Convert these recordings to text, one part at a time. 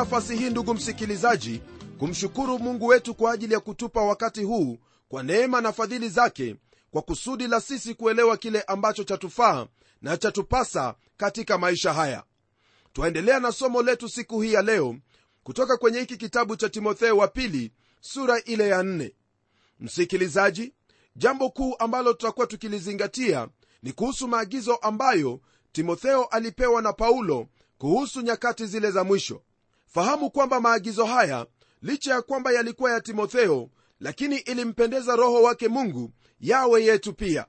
nafasi hii ndugu msikilizaji kumshukuru mungu wetu kwa ajili ya kutupa wakati huu kwa neema na fadhili zake kwa kusudi la sisi kuelewa kile ambacho chatufaa na chatupasa katika maisha haya. Twaendelea na somo letu siku hii ya leo kutoka kwenye hiki kitabu cha timotheo wa pili sura ile ya nne. Msikilizaji jambo kuu ambalo tutakuwa tukilizingatia ni kuhusu maagizo ambayo timotheo alipewa na paulo kuhusu nyakati zile za mwisho fahamu kwamba maagizo haya licha ya kwamba yalikuwa ya timotheo lakini ilimpendeza roho wake mungu yawe yetu pia.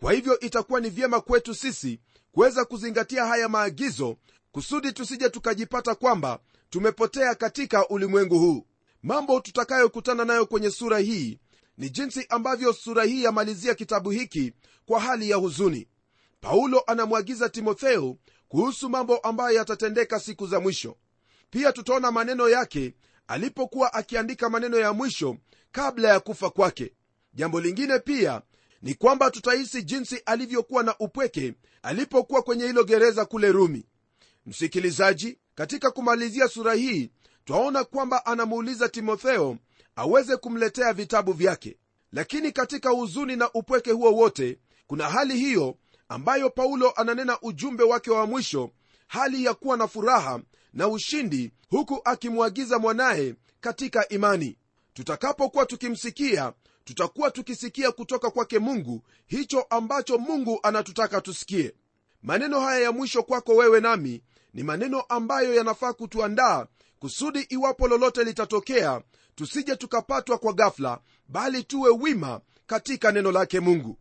Kwa hivyo itakuwa ni vyema kwetu sisi kuweza kuzingatia haya maagizo kusudi tusije tukajipata kwamba tumepotea katika ulimwengu huu. Mambo tutakayokutana nayo kwenye sura hii ni jinsi ambavyo sura hii yamalizia kitabu hiki kwa hali ya huzuni. Paulo anamwagiza timotheo kuhusu mambo ambayo yatatendeka siku za mwisho pia tutaona maneno yake alipokuwa akiandika maneno ya mwisho kabla ya kufa kwake. Jambo lingine pia ni kwamba tutahisi jinsi alivyokuwa na upweke alipokuwa kwenye hilo gereza kule rumi. Msikilizaji katika kumalizia sura hii twaona kwamba anamuuliza timotheo aweze kumletea vitabu vyake. Lakini katika huzuni na upweke huo wote kuna hali hiyo ambayo paulo ananena ujumbe wake wa mwisho hali ya kuwa na furaha na ushindi huku akimwagiza mwanaye katika imani. Tutakapokuwa tukimsikia tutakuwa tukisikia kutoka kwake mungu hicho ambacho mungu anatutaka tusikie. Maneno haya ya mwisho kwako wewe nami ni maneno ambayo yanafaa kutuandaa kusudi iwapo lolote litatokea tusije tukapatwa kwa gafla bali tuwe wima katika neno lake mungu.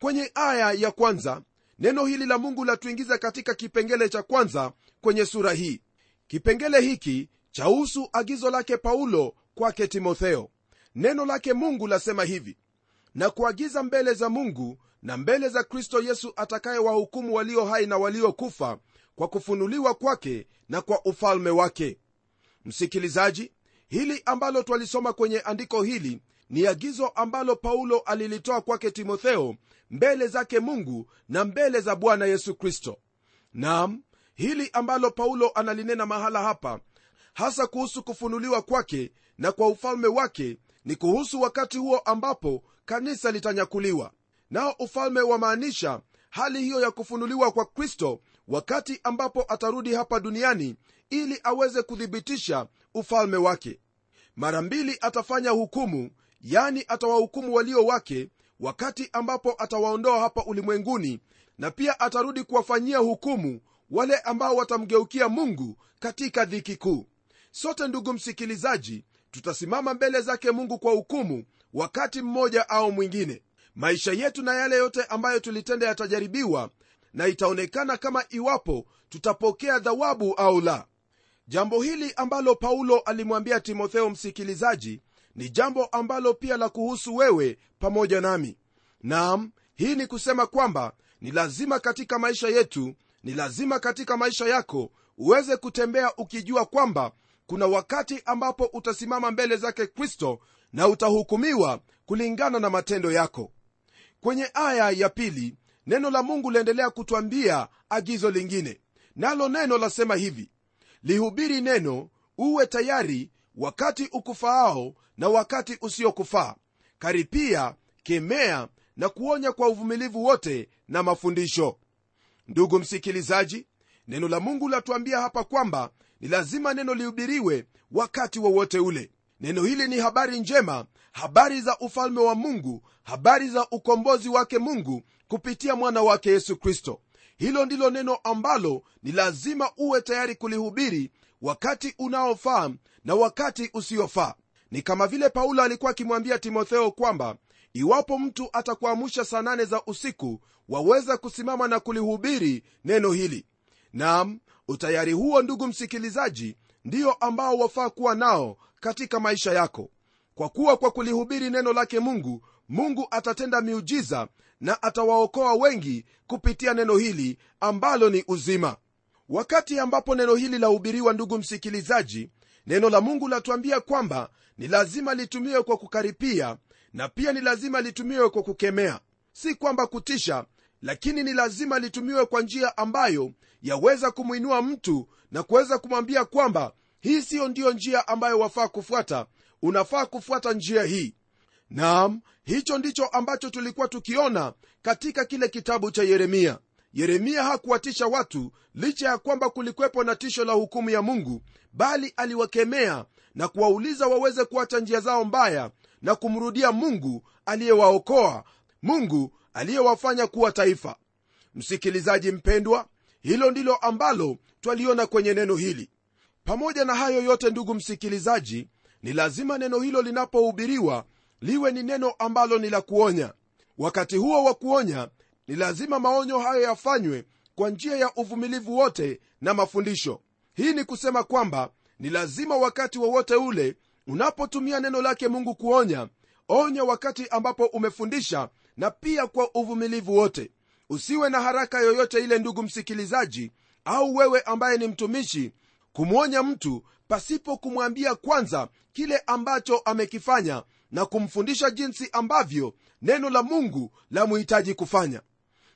Kwenye aya ya kwanza neno hili la mungu latuingiza katika kipengele cha kwanza kwenye sura hii kipengele hiki chahusu agizo lake paulo kwake timotheo. Neno lake mungu lasema hivi na kuagiza mbele za mungu na mbele za kristo yesu atakayewahukumu walio hai na waliokufa kwa kufunuliwa kwake na kwa ufalme wake. Msikilizaji hili ambalo twalisoma kwenye andiko hili ni agizo ambalo paulo alilitoa kwake timotheo mbele zake mungu na mbele za bwana yesu kristo. Nam hili ambalo paulo analinena mahala hapa hasa kuhusu kufunuliwa kwake na kwa ufalme wake ni kuhusu wakati huo ambapo kanisa litanyakuliwa. Nao ufalme wamaanisha hali hiyo ya kufunuliwa kwa kristo wakati ambapo atarudi hapa duniani ili aweze kuthibitisha ufalme wake. Mara mbili atafanya hukumu yani atawahukumu walio wake wakati ambapo atawaondoa hapa ulimwenguni na pia atarudi kuwafanyia hukumu wale ambao watamgeukia mungu katika dhiki kuu. Sote ndugu msikilizaji tutasimama mbele zake mungu kwa hukumu wakati mmoja au mwingine. Maisha yetu na yale yote ambayo tulitenda yatajaribiwa na itaonekana kama iwapo tutapokea dhawabu au la. Jambo hili ambalo paulo alimwambia timotheo msikilizaji ni jambo ambalo pia la kuhusu wewe pamoja nami. Nam hii ni kusema kwamba ni lazima katika maisha yetu ni lazima katika maisha yako uweze kutembea ukijua kwamba kuna wakati ambapo utasimama mbele zake kristo na utahukumiwa kulingana na matendo yako. Kwenye aya ya pili neno la mungu laendelea kutwambia agizo lingine. Nalo neno lasema hivi lihubiri neno uwe tayari wakati ukufaao na wakati usiokufaa. Karipia kemea na kuonya kwa uvumilivu wote na mafundisho ndugu msikilizaji neno la mungu latuambia hapa kwamba ni lazima neno lihubiriwe wakati wowote wa ule. Neno hili ni habari njema habari za ufalme wa mungu habari za ukombozi wake mungu kupitia mwana wake yesu kristo. Hilo ndilo neno ambalo ni lazima uwe tayari kulihubiri wakati unaofaa na wakati usiofaa. Ni kama vile paulo alikuwa akimwambia timotheo kwamba iwapo mtu atakuamusha saa nane za usiku waweza kusimama na kulihubiri neno hili. Nam utayari huo ndugu msikilizaji ndiyo ambao wafaa kuwa nao katika maisha yako. Kwa kuwa kwa kulihubiri neno lake mungu mungu atatenda miujiza na atawaokoa wengi kupitia neno hili ambalo ni uzima. Wakati ambapo neno hili lahubiriwa ndugu msikilizaji neno la mungu latuambia kwamba ni lazima litumiwe kwa kukaripia na pia ni lazima litumiwe kwa kukemea si kwamba kutisha lakini ni lazima litumiwe kwa njia ambayo yaweza kumwinua mtu na kuweza kumwambia kwamba hii siyo ndiyo njia ambayo wafaa kufuata unafaa kufuata njia hii. Naam hicho ndicho ambacho tulikuwa tukiona katika kile kitabu cha yeremia. Yeremia hakuwatisha watu licha ya kwamba kulikwepo na tisho la hukumu ya mungu bali aliwakemea na kuwauliza waweze kuacha njia zao mbaya na kumrudia mungu aliyewaokoa mungu aliyewafanya kuwa taifa. Msikilizaji mpendwa hilo ndilo ambalo twaliona kwenye neno hili. Pamoja na hayo yote ndugu msikilizaji ni lazima neno hilo linapohubiriwa liwe ni neno ambalo ni la kuonya. Wakati huo wa kuonya ni lazima maonyo hayo yafanywe kwa njia ya uvumilivu wote na mafundisho. Hii ni kusema kwamba ni lazima wakati wowote wa ule unapotumia neno lake mungu kuonya onya wakati ambapo umefundisha na pia kwa uvumilivu wote. Usiwe na haraka yoyote ile ndugu msikilizaji au wewe ambaye ni mtumishi kumwonya mtu pasipo kumwambia kwanza kile ambacho amekifanya na kumfundisha jinsi ambavyo neno la mungu lamhitaji kufanya.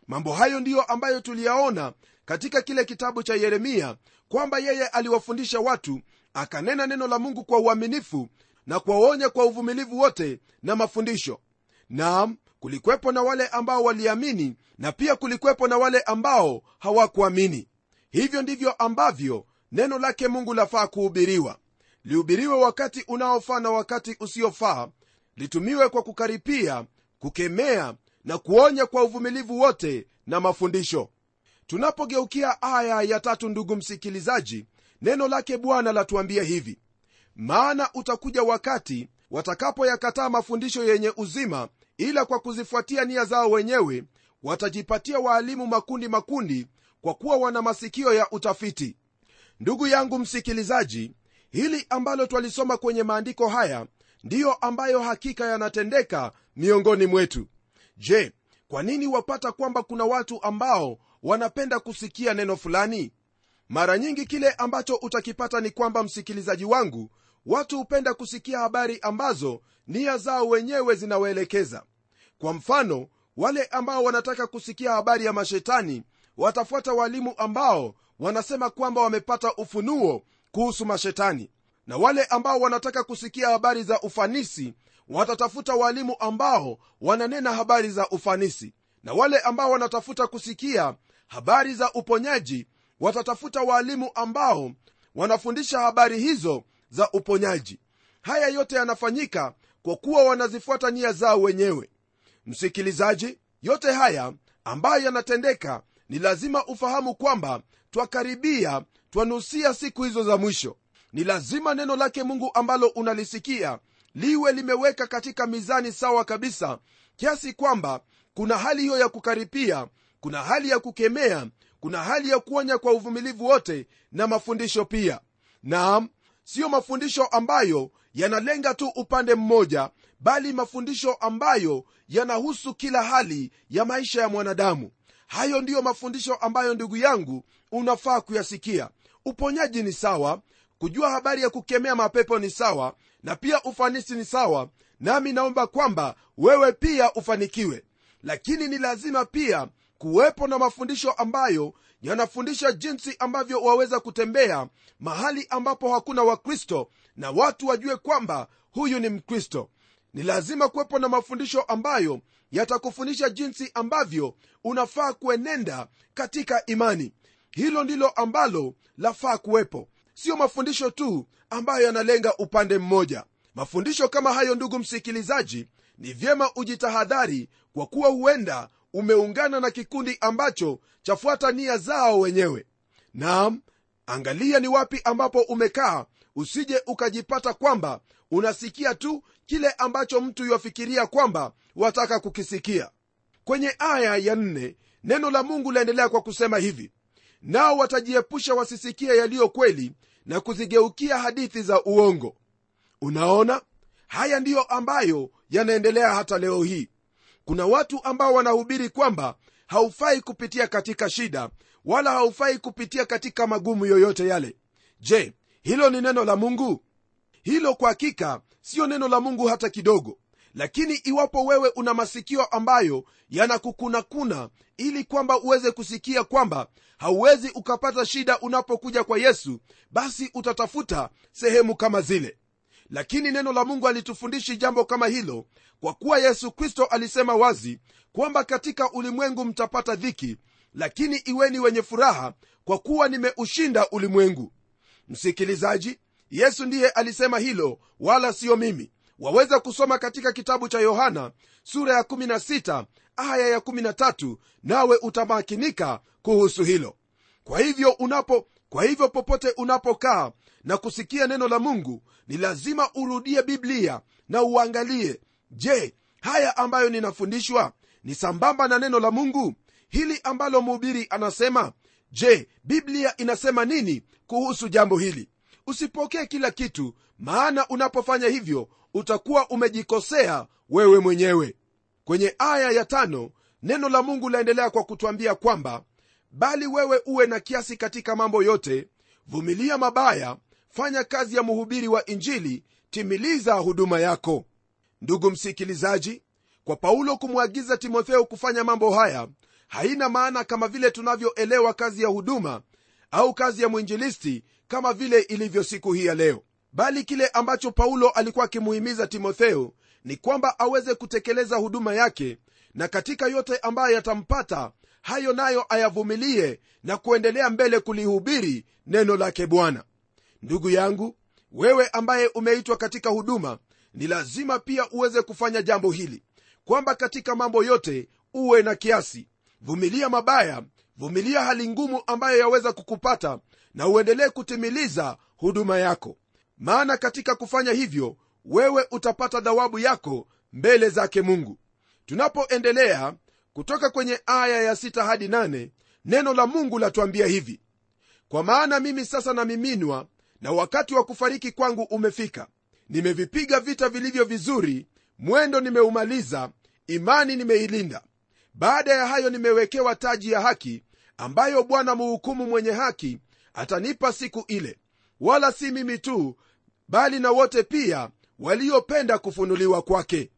Mambo hayo ndiyo ambayo tuliyaona katika kile kitabu cha yeremia kwamba yeye aliwafundisha watu akanena neno la mungu kwa uaminifu na kuwaonya kwa uvumilivu wote na mafundisho. Naam kulikwepo na wale ambao waliamini na pia kulikwepo na wale ambao hawakuamini. Hivyo ndivyo ambavyo neno lake mungu lafaa kuhubiriwa. Lihubiriwe wakati unaofaa na wakati usiofaa litumiwe kwa kukaripia kukemea na kuonya kwa uvumilivu wote na mafundisho. Tunapogeukia aya ya tatu ndugu msikilizaji neno lake bwana latuambia hivi maana utakuja wakati watakapoyakataa mafundisho yenye uzima ila kwa kuzifuatia nia zao wenyewe watajipatia waalimu makundi makundi kwa kuwa wana masikio ya utafiti. Ndugu yangu msikilizaji hili ambalo twalisoma kwenye maandiko haya ndiyo ambayo hakika yanatendeka miongoni mwetu. Je kwa nini wapata kwamba kuna watu ambao wanapenda kusikia neno fulani mara nyingi kile ambacho utakipata ni kwamba msikilizaji wangu watu hupenda kusikia habari ambazo nia zao wenyewe zinawaelekeza. Kwa mfano wale ambao wanataka kusikia habari ya mashetani watafuata walimu ambao wanasema kwamba wamepata ufunuo kuhusu mashetani. Na wale ambao wanataka kusikia habari za ufanisi watatafuta walimu ambao wananena habari za ufanisi. Na wale ambao wanatafuta kusikia habari za uponyaji watatafuta waalimu ambao wanafundisha habari hizo za uponyaji. Haya yote yanafanyika kwa kuwa wanazifuata nia zao wenyewe. Msikilizaji yote haya ambayo yanatendeka ni lazima ufahamu kwamba twakaribia twanusia siku hizo za mwisho. Ni lazima neno lake mungu ambalo unalisikia liwe limeweka katika mizani sawa kabisa kiasi kwamba kuna hali hiyo ya kukaripia kuna hali ya kukemea kuna hali ya kuonya kwa uvumilivu wote na mafundisho pia. Naam siyo mafundisho ambayo yanalenga tu upande mmoja bali mafundisho ambayo yanahusu kila hali ya maisha ya mwanadamu. Hayo ndiyo mafundisho ambayo ndugu yangu unafaa kuyasikia. Uponyaji ni sawa kujua habari ya kukemea mapepo ni sawa na pia ufanisi ni sawa nami naomba kwamba wewe pia ufanikiwe. Lakini ni lazima pia kuwepo na mafundisho ambayo yanafundisha jinsi ambavyo waweza kutembea mahali ambapo hakuna wakristo na watu wajue kwamba huyu ni mkristo. Ni lazima kuwepo na mafundisho ambayo yatakufundisha jinsi ambavyo unafaa kuenenda katika imani. Hilo ndilo ambalo lafaa kuwepo. Siyo mafundisho tu ambayo yanalenga upande mmoja. Mafundisho kama hayo ndugu msikilizaji ni vyema ujitahadhari kwa kuwa huenda umeungana na kikundi ambacho chafuata nia zao wenyewe. Naam angalia ni wapi ambapo umekaa usije ukajipata kwamba unasikia tu kile ambacho mtu yafikiria kwamba wataka kukisikia. Kwenye aya ya nne neno la mungu laendelea kwa kusema hivi nao watajiepusha wasisikie yaliyo kweli na kuzigeukia hadithi za uongo. Unaona haya ndiyo ambayo yanaendelea hata leo hii kuna watu ambao wanahubiri kwamba haufai kupitia katika shida wala haufai kupitia katika magumu yoyote yale. Je hilo ni neno la mungu? Hilo kwa hakika siyo neno la mungu hata kidogo. Lakini iwapo wewe una masikio ambayo yanakukunakuna ili kwamba uweze kusikia kwamba hauwezi ukapata shida unapokuja kwa yesu basi utatafuta sehemu kama zile lakini neno la mungu alitufundishi jambo kama hilo kwa kuwa yesu kristo alisema wazi kwamba katika ulimwengu mtapata dhiki lakini iweni wenye furaha kwa kuwa nimeushinda ulimwengu. Msikilizaji yesu ndiye alisema hilo wala siyo mimi. Waweza kusoma katika kitabu cha yohana sura ya 16 aya ya 13 nawe utamakinika kuhusu hilo. Kwa hivyo unapo kwa hivyo popote unapokaa na kusikia neno la mungu ni lazima urudie biblia na uangalie je haya ambayo ninafundishwa ni sambamba na neno la mungu? Hili ambalo mhubiri anasema je biblia inasema nini kuhusu jambo hili? Usipokee kila kitu maana unapofanya hivyo utakuwa umejikosea wewe mwenyewe. Kwenye aya ya tano neno la mungu laendelea kwa kutwambia kwamba bali wewe uwe na kiasi katika mambo yote vumilia mabaya fanya kazi ya mhubiri wa injili timiliza huduma yako. Ndugu msikilizaji kwa paulo kumwagiza timotheo kufanya mambo haya haina maana kama vile tunavyoelewa kazi ya huduma au kazi ya mwinjilisti kama vile ilivyo siku hii ya leo. Bali kile ambacho paulo alikuwa akimuhimiza timotheo ni kwamba aweze kutekeleza huduma yake na katika yote ambayo yatampata hayo nayo ayavumilie na kuendelea mbele kulihubiri neno lake bwana ndugu yangu wewe ambaye umeitwa katika huduma ni lazima pia uweze kufanya jambo hili kwamba katika mambo yote uwe na kiasi. Vumilia mabaya vumilia hali ngumu ambayo yaweza kukupata na uendelee kutimiliza huduma yako. Maana katika kufanya hivyo wewe utapata dhawabu yako mbele zake mungu. Tunapoendelea kutoka kwenye aya ya 6 hadi 8 neno la mungu latuambia hivi. Kwa maana mimi sasa namiminwa na wakati wa kufariki kwangu umefika. Nimevipiga vita vilivyo vizuri mwendo nimeumaliza imani nimeilinda. Baada ya hayo nimewekewa taji ya haki ambayo bwana muhukumu mwenye haki atanipa siku ile. Wala si mimi tu bali na wote pia waliopenda kufunuliwa kwake.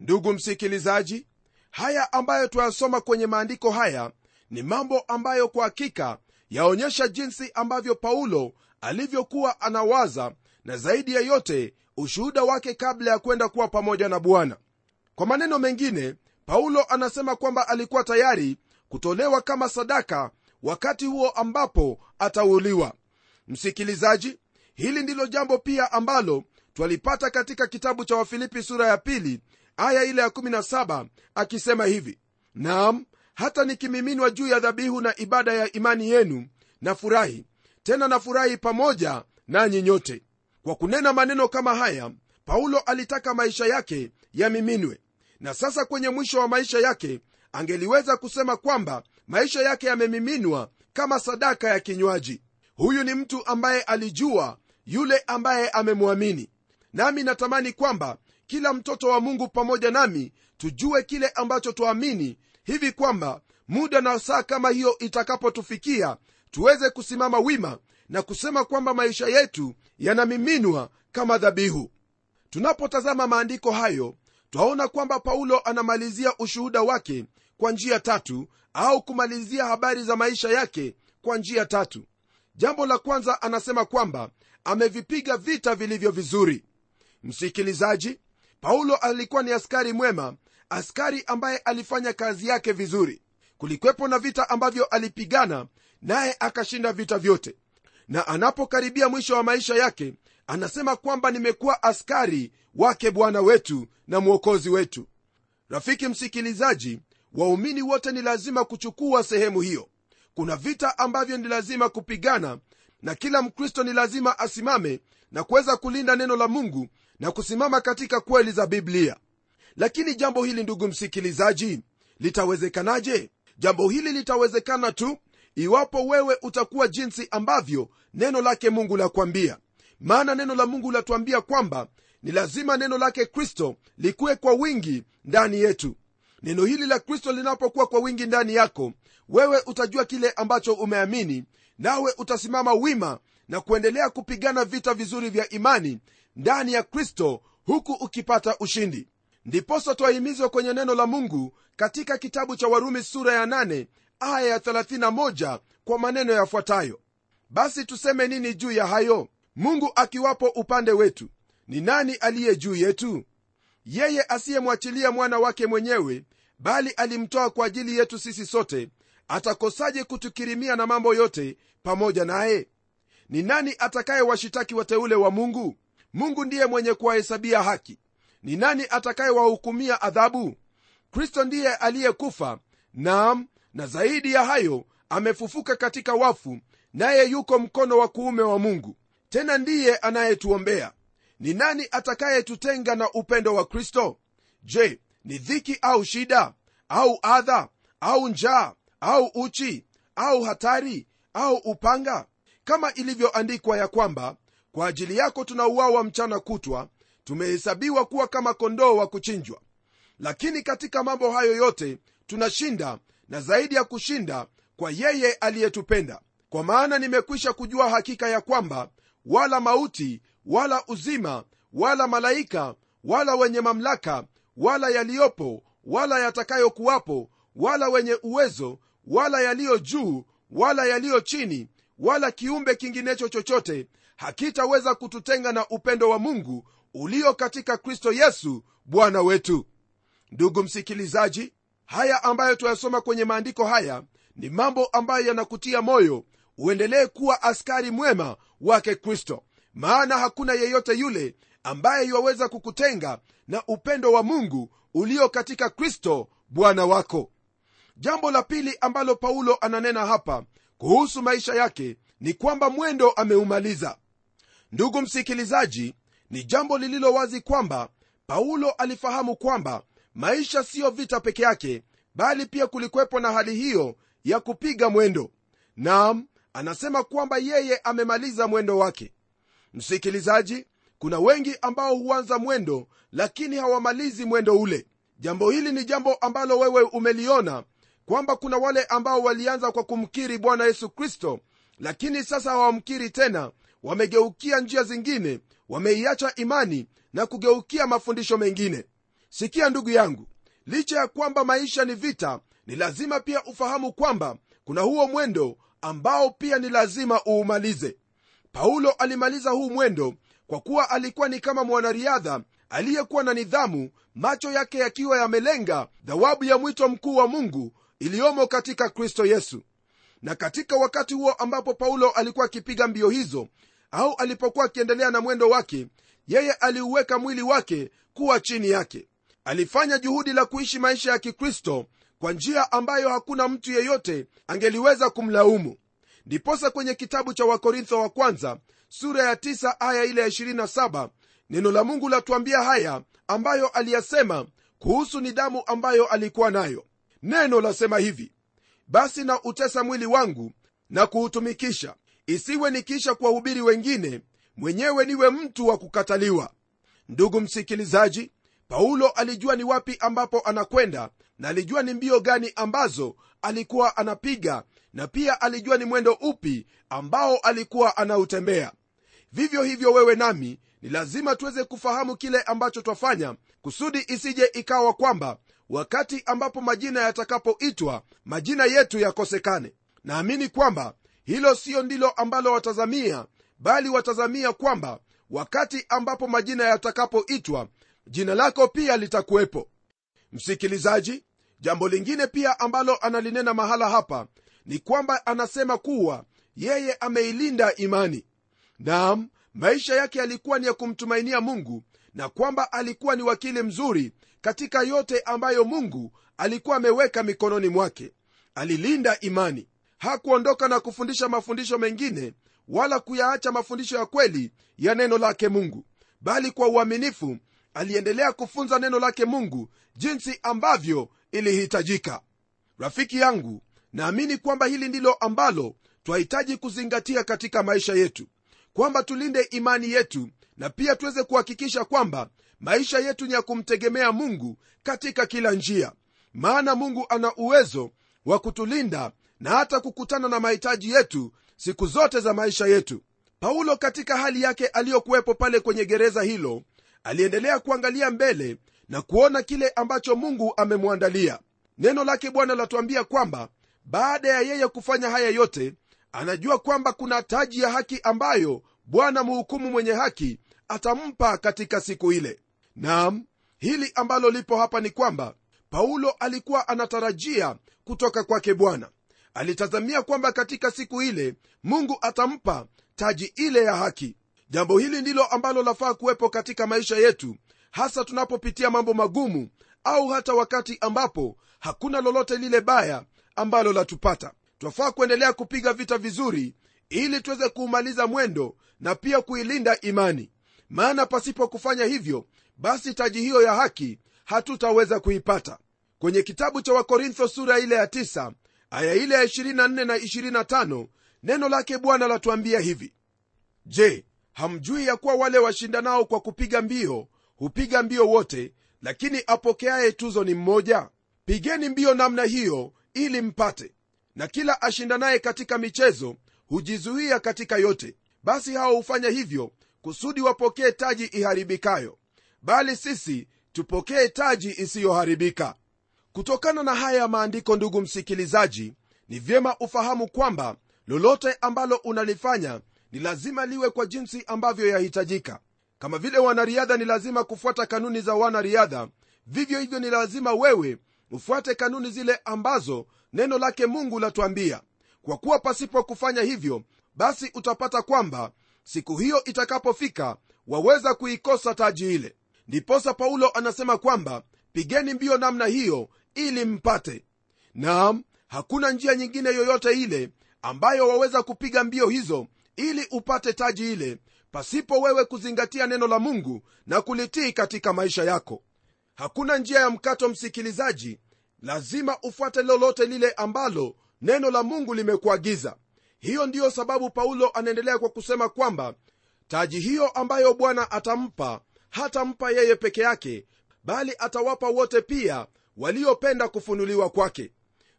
Ndugu msikilizaji haya ambayo twayasoma kwenye maandiko haya ni mambo ambayo kwa hakika yaonyesha jinsi ambavyo paulo alivyokuwa anawaza na zaidi ya yote ushuhuda wake kabla ya kwenda kuwa pamoja na bwana. Kwa maneno mengine paulo anasema kwamba alikuwa tayari kutolewa kama sadaka wakati huo ambapo atauliwa. Msikilizaji hili ndilo jambo pia ambalo twalipata katika kitabu cha wafilipi sura ya pili aya ile ya 17 akisema hivi naam hata nikimiminwa juu ya dhabihu na ibada ya imani yenu na furahi tena nafurahi pamoja nanyi nyote. Kwa kunena maneno kama haya paulo alitaka maisha yake yamiminwe. Na sasa kwenye mwisho wa maisha yake angeliweza kusema kwamba maisha yake yamemiminwa kama sadaka ya kinywaji. Huyu ni mtu ambaye alijua yule ambaye amemwamini. Nami natamani kwamba kila mtoto wa mungu pamoja nami tujue kile ambacho twaamini hivi kwamba muda na saa kama hiyo itakapotufikia tuweze kusimama wima na kusema kwamba maisha yetu yanamiminwa kama dhabihu. Tunapotazama maandiko hayo twaona kwamba paulo anamalizia ushuhuda wake kwa njia tatu au kumalizia habari za maisha yake kwa njia tatu. Jambo la kwanza anasema kwamba amevipiga vita vilivyo vizuri. Msikilizaji paulo alikuwa ni askari mwema askari ambaye alifanya kazi yake vizuri. Kulikwepo na vita ambavyo alipigana naye akashinda vita vyote. Na anapokaribia mwisho wa maisha yake anasema kwamba nimekuwa askari wake bwana wetu na mwokozi wetu. Rafiki msikilizaji waumini wote ni lazima kuchukua sehemu hiyo. Kuna vita ambavyo ni lazima kupigana na kila mkristo ni lazima asimame na kuweza kulinda neno la mungu na kusimama katika kweli za biblia. Lakini jambo hili ndugu msikilizaji litawezekanaje? Jambo hili litawezekana tu iwapo wewe utakuwa jinsi ambavyo neno lake mungu lakwambia maana neno la mungu latuambia kwamba ni lazima neno lake kristo likuwe kwa wingi ndani yetu. Neno hili la kristo linapokuwa kwa wingi ndani yako wewe utajua kile ambacho umeamini nawe utasimama wima na kuendelea kupigana vita vizuri vya imani ndani ya kristo huku ukipata ushindi. Ndiposa twahimizwa kwenye neno la mungu katika kitabu cha warumi sura ya 8 aya ya 31 kwa maneno yafuatayo. Basi tuseme nini juu ya hayo? Mungu akiwapo upande wetu ni nani aliye juu yetu? Yeye asiyemwachilia mwana wake mwenyewe bali alimtoa kwa ajili yetu sisi sote atakosaje kutukirimia na mambo yote pamoja naye? Ni nani atakayewashitaki wateule wa mungu? Mungu ndiye mwenye kuwahesabia haki. Ni nani atakayewahukumia adhabu? Kristo ndiye aliyekufa naam na zaidi ya hayo amefufuka katika wafu naye yuko mkono wa kuume wa mungu. Tena ndiye anayetuombea. Ni nani atakayetutenga na upendo wa kristo? Je ni dhiki au shida? Au adha? Au njaa? Au uchi? Au hatari? Au upanga? Kama ilivyoandikwa ya kwamba kwa ajili yako tunauawa mchana kutwa tumehesabiwa kuwa kama kondoo wa kuchinjwa. Lakini katika mambo hayo yote tunashinda na zaidi ya kushinda kwa yeye aliyetupenda. Kwa maana nimekwisha kujua hakika ya kwamba wala mauti wala uzima wala malaika wala wenye mamlaka wala yaliyopo wala yatakayokuwapo wala wenye uwezo wala yaliyo juu wala yaliyo chini wala kiumbe kinginecho chochote hakitaweza kututenga na upendo wa mungu ulio katika kristo yesu bwana wetu. Ndugu msikilizaji haya ambayo tuyasoma kwenye maandiko haya ni mambo ambayo yanakutia moyo uendelee kuwa askari mwema wake kristo. Maana hakuna yeyote yule ambaye iwaweza kukutenga na upendo wa mungu ulio katika kristo bwana wako. Jambo la pili ambalo paulo ananena hapa kuhusu maisha yake ni kwamba mwendo ameumaliza. Ndugu msikilizaji ni jambo lililo wazi kwamba paulo alifahamu kwamba maisha siyo vita peke yake bali pia kulikwepo na hali hiyo ya kupiga mwendo. Nam anasema kwamba yeye amemaliza mwendo wake. Msikilizaji kuna wengi ambao huanza mwendo lakini hawamalizi mwendo ule. Jambo hili ni jambo ambalo wewe umeliona kwamba kuna wale ambao walianza kwa kumkiri bwana yesu kristo lakini sasa hawamkiri tena. Wamegeukia njia zingine wameiacha imani na kugeukia mafundisho mengine sikia ndugu yangu licha ya kwamba maisha ni vita ni lazima pia ufahamu kwamba kuna huo mwendo ambao pia ni lazima uumalize. Paulo alimaliza huu mwendo kwa kuwa alikuwa ni kama mwanariadha aliyekuwa na nidhamu macho yake yakiwa yamelenga dhawabu ya mwito mkuu wa mungu iliyomo katika kristo yesu. Na katika wakati huo ambapo paulo alikuwa akipiga mbio hizo au alipokuwa akiendelea na mwendo wake yeye aliuweka mwili wake kuwa chini yake alifanya juhudi la kuishi maisha ya kikristo kwa njia ambayo hakuna mtu yeyote angeliweza kumlaumu. Ndiposa kwenye kitabu cha wakorintho wa kwanza sura ya 9 aya ile ya 27 neno la mungu latuambia haya ambayo aliyasema kuhusu nidhamu ambayo alikuwa nayo. Neno lasema hivi basi na utesa mwili wangu na kuutumikisha. Isiwe nikiisha kuwahubiri wengine mwenyewe niwe mtu wa kukataliwa. Ndugu msikilizaji paulo alijua ni wapi ambapo anakwenda na alijua ni mbio gani ambazo alikuwa anapiga na pia alijua ni mwendo upi ambao alikuwa anautembea. Vivyo hivyo wewe nami ni lazima tuweze kufahamu kile ambacho twafanya kusudi isije ikawa kwamba wakati ambapo majina yatakapoitwa majina yetu yakosekane. Naamini kwamba hilo siyo ndilo ambalo watazamia bali watazamia kwamba wakati ambapo majina yatakapoitwa jina lako pia litakuwepo. Msikilizaji jambo lingine pia ambalo analinena mahala hapa ni kwamba anasema kuwa yeye ameilinda imani. Naam maisha yake yalikuwa ni ya kumtumainia mungu na kwamba alikuwa ni wakili mzuri katika yote ambayo mungu alikuwa ameweka mikononi mwake. Alilinda imani. Hakuondoka na kufundisha mafundisho mengine wala kuyaacha mafundisho ya kweli ya neno lake mungu bali kwa uaminifu aliendelea kufunza neno lake mungu jinsi ambavyo ilihitajika. Rafiki yangu naamini kwamba hili ndilo ambalo twahitaji kuzingatia katika maisha yetu kwamba tulinde imani yetu na pia tuweze kuhakikisha kwamba maisha yetu ni ya kumtegemea mungu katika kila njia. Maana mungu ana uwezo wa kutulinda na hata kukutana na mahitaji yetu siku zote za maisha yetu. Paulo katika hali yake aliyokuwepo pale kwenye gereza hilo aliendelea kuangalia mbele na kuona kile ambacho mungu amemwandalia. Neno lake bwana latuambia kwamba baada ya yeye kufanya haya yote anajua kwamba kuna taji ya haki ambayo bwana mhukumu mwenye haki atampa katika siku ile. Nam hili ambalo lipo hapa ni kwamba paulo alikuwa anatarajia kutoka kwake bwana. Alitazamia kwamba katika siku ile mungu atampa taji ile ya haki jambo hili ndilo ambalo lafaa kuwepo katika maisha yetu hasa tunapopitia mambo magumu au hata wakati ambapo hakuna lolote lile baya ambalo latupata. Twafaa kuendelea kupiga vita vizuri ili tuweze kuumaliza mwendo na pia kuilinda imani. Maana pasipo kufanya hivyo basi taji hiyo ya haki hatutaweza kuipata. Kwenye kitabu cha wakorintho sura ile ya 9 aya ile ya 24 na 25 neno lake bwana latuambia hivi. Je hamjui ya kuwa wale washindanao kwa kupiga mbio hupiga mbio wote lakini apokeaye tuzo ni mmoja? Pigeni mbio namna hiyo ili mpate. Na kila ashindanaye katika michezo hujizuia katika yote. Basi hao hufanya hivyo kusudi wapokee taji iharibikayo. Bali sisi tupokee taji isiyoharibika. Kutokana na haya ya maandiko ndugu msikilizaji ni vyema ufahamu kwamba lolote ambalo unalifanya ni lazima liwe kwa jinsi ambavyo yahitajika. Kama vile wanariadha ni lazima kufuata kanuni za wanariadha vivyo hivyo ni lazima wewe ufuate kanuni zile ambazo neno lake mungu latuambia. Kwa kuwa pasipo kufanya hivyo basi utapata kwamba siku hiyo itakapofika waweza kuikosa taji ile. Ndiposa paulo anasema kwamba pigeni mbio namna hiyo ili mpate. Naam hakuna njia nyingine yoyote ile ambayo waweza kupiga mbio hizo ili upate taji ile pasipo wewe kuzingatia neno la mungu na kulitii katika maisha yako. Hakuna njia ya mkato msikilizaji. Lazima ufuate lolote lile ambalo neno la mungu limekuagiza. Hiyo ndiyo sababu paulo anaendelea kwa kusema kwamba taji hiyo ambayo bwana atampa hatampa yeye peke yake bali atawapa wote pia waliopenda kufunuliwa kwake.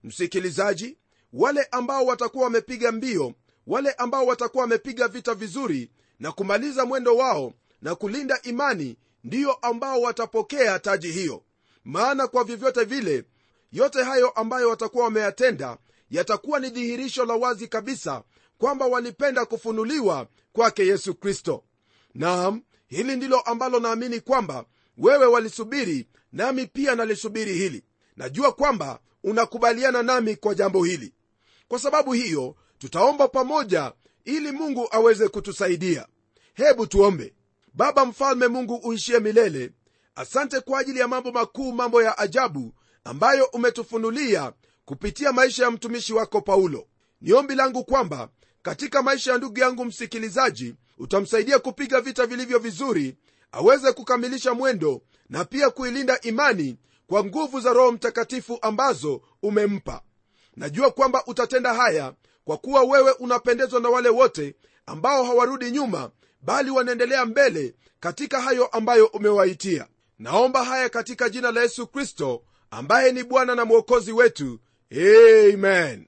Msikilizaji wale ambao watakuwa wamepiga mbio wale ambao watakuwa wamepiga vita vizuri na kumaliza mwendo wao na kulinda imani ndiyo ambao watapokea taji hiyo. Maana kwa vyovyote vile yote hayo ambayo watakuwa wameyatenda yatakuwa ni dhihirisho la wazi kabisa kwamba walipenda kufunuliwa kwake yesu kristo. Naam hili ndilo ambalo naamini kwamba wewe walisubiri nami pia nalisubiri hili. Najua kwamba unakubaliana nami kwa jambo hili. Kwa sababu hiyo tutaomba pamoja ili mungu aweze kutusaidia. Hebu tuombe. Baba mfalme mungu uishie milele asante kwa ajili ya mambo makuu mambo ya ajabu ambayo umetufunulia kupitia maisha ya mtumishi wako paulo. Ni ombi langu kwamba katika maisha ya ndugu yangu msikilizaji utamsaidia kupiga vita vilivyo vizuri aweze kukamilisha mwendo na pia kuilinda imani kwa nguvu za roho mtakatifu ambazo umempa. Najua kwamba utatenda haya kwa kuwa wewe unapendezwa na wale wote ambao hawarudi nyuma bali wanaendelea mbele katika hayo ambayo umewaitia. Naomba haya katika jina la yesu kristo ambaye ni bwana na mwokozi wetu. Amen.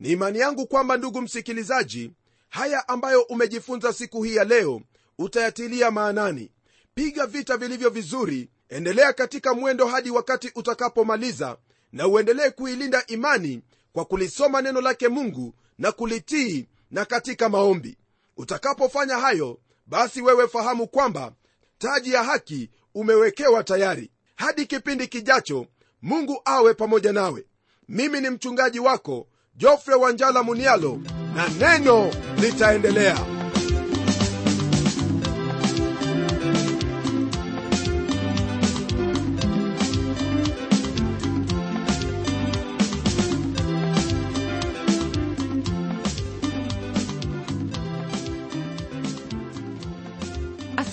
Ni imani yangu kwamba ndugu msikilizaji haya ambayo umejifunza siku hii ya leo utayatilia maanani. Piga vita vilivyo vizuri endelea katika mwendo hadi wakati utakapomaliza na uendelee kuilinda imani kwa kulisoma neno lake mungu na kulitii na katika maombi. Utakapofanya hayo basi wewe fahamu kwamba taji ya haki umewekewa tayari. Hadi kipindi kijacho mungu awe pamoja nawe. Mimi ni mchungaji wako jofre wanjala munialo na neno litaendelea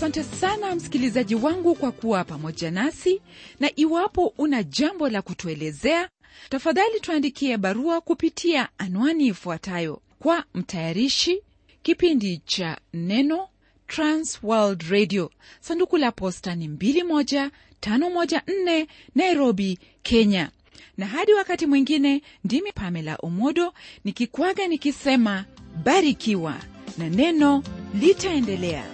asante sana msikilizaji wangu kwa kuwa pamoja nasi na iwapo una jambo la kutuelezea tafadhali tuandikie barua kupitia anwani ifuatayo kwa mtayarishi kipindi cha neno transworld radio. Sanduku la posta ni 21514 nairobi kenya. Na hadi wakati mwingine ndimi pamela omodo nikikwaga nikisema barikiwa na neno litaendelea